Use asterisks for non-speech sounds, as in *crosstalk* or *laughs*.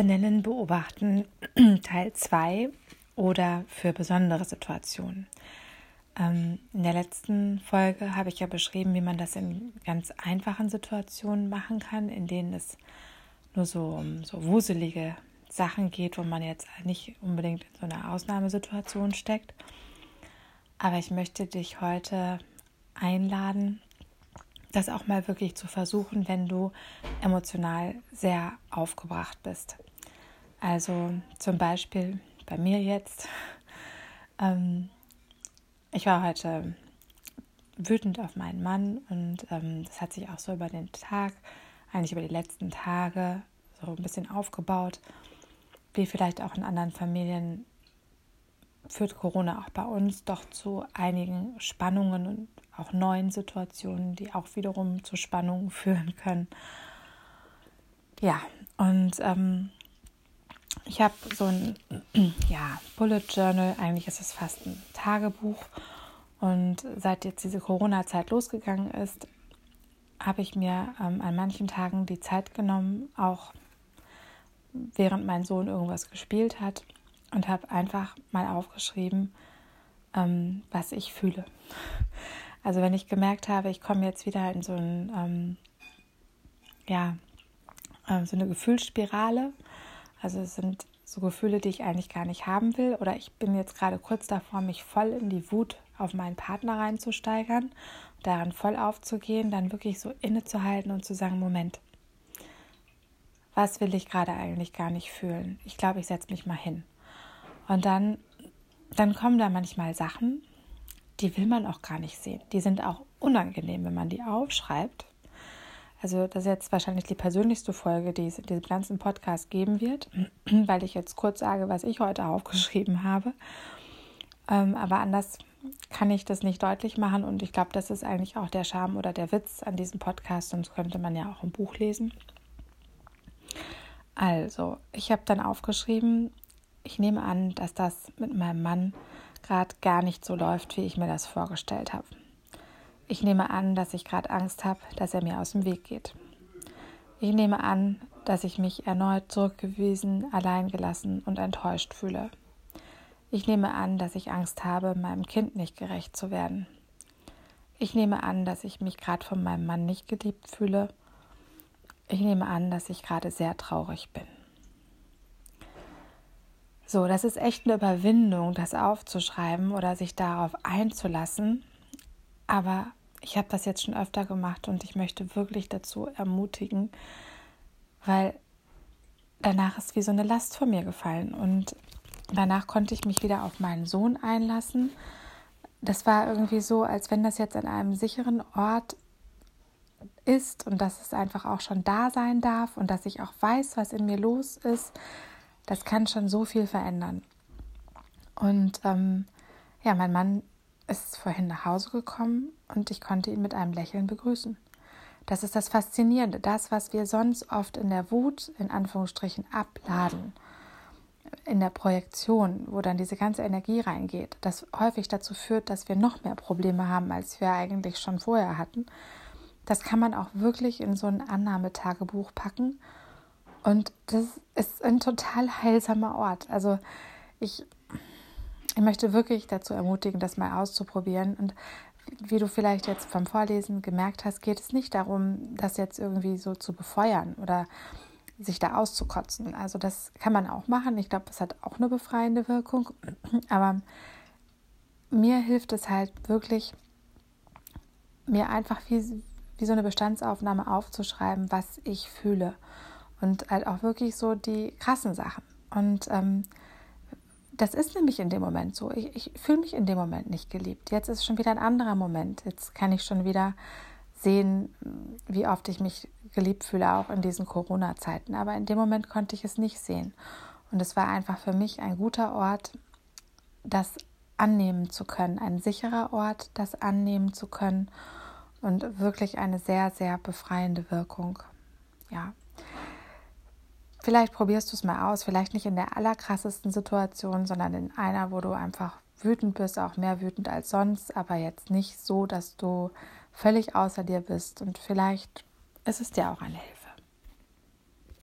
Benennen, Beobachten *clears throat* Teil 2 oder für besondere Situationen. Ähm, in der letzten Folge habe ich ja beschrieben, wie man das in ganz einfachen Situationen machen kann, in denen es nur so um so wuselige Sachen geht, wo man jetzt nicht unbedingt in so einer Ausnahmesituation steckt. Aber ich möchte dich heute einladen, das auch mal wirklich zu versuchen, wenn du emotional sehr aufgebracht bist. Also zum Beispiel bei mir jetzt. *laughs* Ähm, ich war heute wütend auf meinen Mann und ähm, das hat sich auch so über den Tag, eigentlich über die letzten Tage so ein bisschen aufgebaut. Wie vielleicht auch in anderen Familien führt Corona auch bei uns doch zu einigen Spannungen und auch neuen Situationen, die auch wiederum zu Spannungen führen können. Ja, und ähm, ich habe so ein *clears throat* ja, Bullet Journal, eigentlich ist es fast ein Tagebuch. Und seit jetzt diese Corona-Zeit losgegangen ist, habe ich mir ähm, an manchen Tagen die Zeit genommen, auch während mein Sohn irgendwas gespielt hat, und habe einfach mal aufgeschrieben, ähm, was ich fühle. *laughs* Also wenn ich gemerkt habe, ich komme jetzt wieder in so ein, ähm, ja, äh, so eine Gefühlsspirale. Also es sind so Gefühle, die ich eigentlich gar nicht haben will. Oder ich bin jetzt gerade kurz davor, mich voll in die Wut auf meinen Partner reinzusteigern, daran voll aufzugehen, dann wirklich so innezuhalten und zu sagen, Moment, was will ich gerade eigentlich gar nicht fühlen? Ich glaube, ich setze mich mal hin. Und dann, dann kommen da manchmal Sachen, die will man auch gar nicht sehen. Die sind auch unangenehm, wenn man die aufschreibt. Also das ist jetzt wahrscheinlich die persönlichste Folge, die es in diesem ganzen Podcast geben wird, *clears throat* weil ich jetzt kurz sage, was ich heute aufgeschrieben habe. Ähm, aber anders kann ich das nicht deutlich machen und ich glaube, das ist eigentlich auch der Charme oder der Witz an diesem Podcast, sonst könnte man ja auch ein Buch lesen. Also, ich habe dann aufgeschrieben, ich nehme an, dass das mit meinem Mann gerade gar nicht so läuft, wie ich mir das vorgestellt habe. Ich nehme an, dass ich gerade Angst habe, dass er mir aus dem Weg geht. Ich nehme an, dass ich mich erneut zurückgewiesen, alleingelassen und enttäuscht fühle. Ich nehme an, dass ich Angst habe, meinem Kind nicht gerecht zu werden. Ich nehme an, dass ich mich gerade von meinem Mann nicht geliebt fühle. Ich nehme an, dass ich gerade sehr traurig bin. So, das ist echt eine Überwindung, das aufzuschreiben oder sich darauf einzulassen. Aber ich habe das jetzt schon öfter gemacht und ich möchte wirklich dazu ermutigen, weil danach ist wie so eine Last von mir gefallen und danach konnte ich mich wieder auf meinen Sohn einlassen. Das war irgendwie so, als wenn das jetzt an einem sicheren Ort ist und dass es einfach auch schon da sein darf und dass ich auch weiß, was in mir los ist, das kann schon so viel verändern. Und ähm, ja, mein Mann ist vorhin nach Hause gekommen und ich konnte ihn mit einem Lächeln begrüßen. Das ist das Faszinierende, das, was wir sonst oft in der Wut, in Anführungsstrichen, abladen, in der Projektion, wo dann diese ganze Energie reingeht, das häufig dazu führt, dass wir noch mehr Probleme haben, als wir eigentlich schon vorher hatten. Das kann man auch wirklich in so ein Annahmetagebuch packen und das ist ein total heilsamer Ort. Also ich, ich möchte wirklich dazu ermutigen, das mal auszuprobieren. Und wie du vielleicht jetzt beim Vorlesen gemerkt hast, geht es nicht darum, das jetzt irgendwie so zu befeuern oder sich da auszukotzen. Also das kann man auch machen. Ich glaube, das hat auch eine befreiende Wirkung. Aber mir hilft es halt wirklich, mir einfach wie, wie so eine Bestandsaufnahme aufzuschreiben, was ich fühle und halt auch wirklich so die krassen Sachen. Und ähm, das ist nämlich in dem Moment so. Ich, ich fühle mich in dem Moment nicht geliebt. Jetzt ist schon wieder ein anderer Moment. Jetzt kann ich schon wieder sehen, wie oft ich mich geliebt fühle, auch in diesen Corona-Zeiten. Aber in dem Moment konnte ich es nicht sehen. Und es war einfach für mich ein guter Ort, das annehmen zu können, ein sicherer Ort, das annehmen zu können und wirklich eine sehr, sehr befreiende Wirkung. Ja, Vielleicht probierst du es mal aus, vielleicht nicht in der allerkrassesten Situation, sondern in einer, wo du einfach wütend bist, auch mehr wütend als sonst, aber jetzt nicht so, dass du völlig außer dir bist. Und vielleicht ist es dir auch eine Hilfe.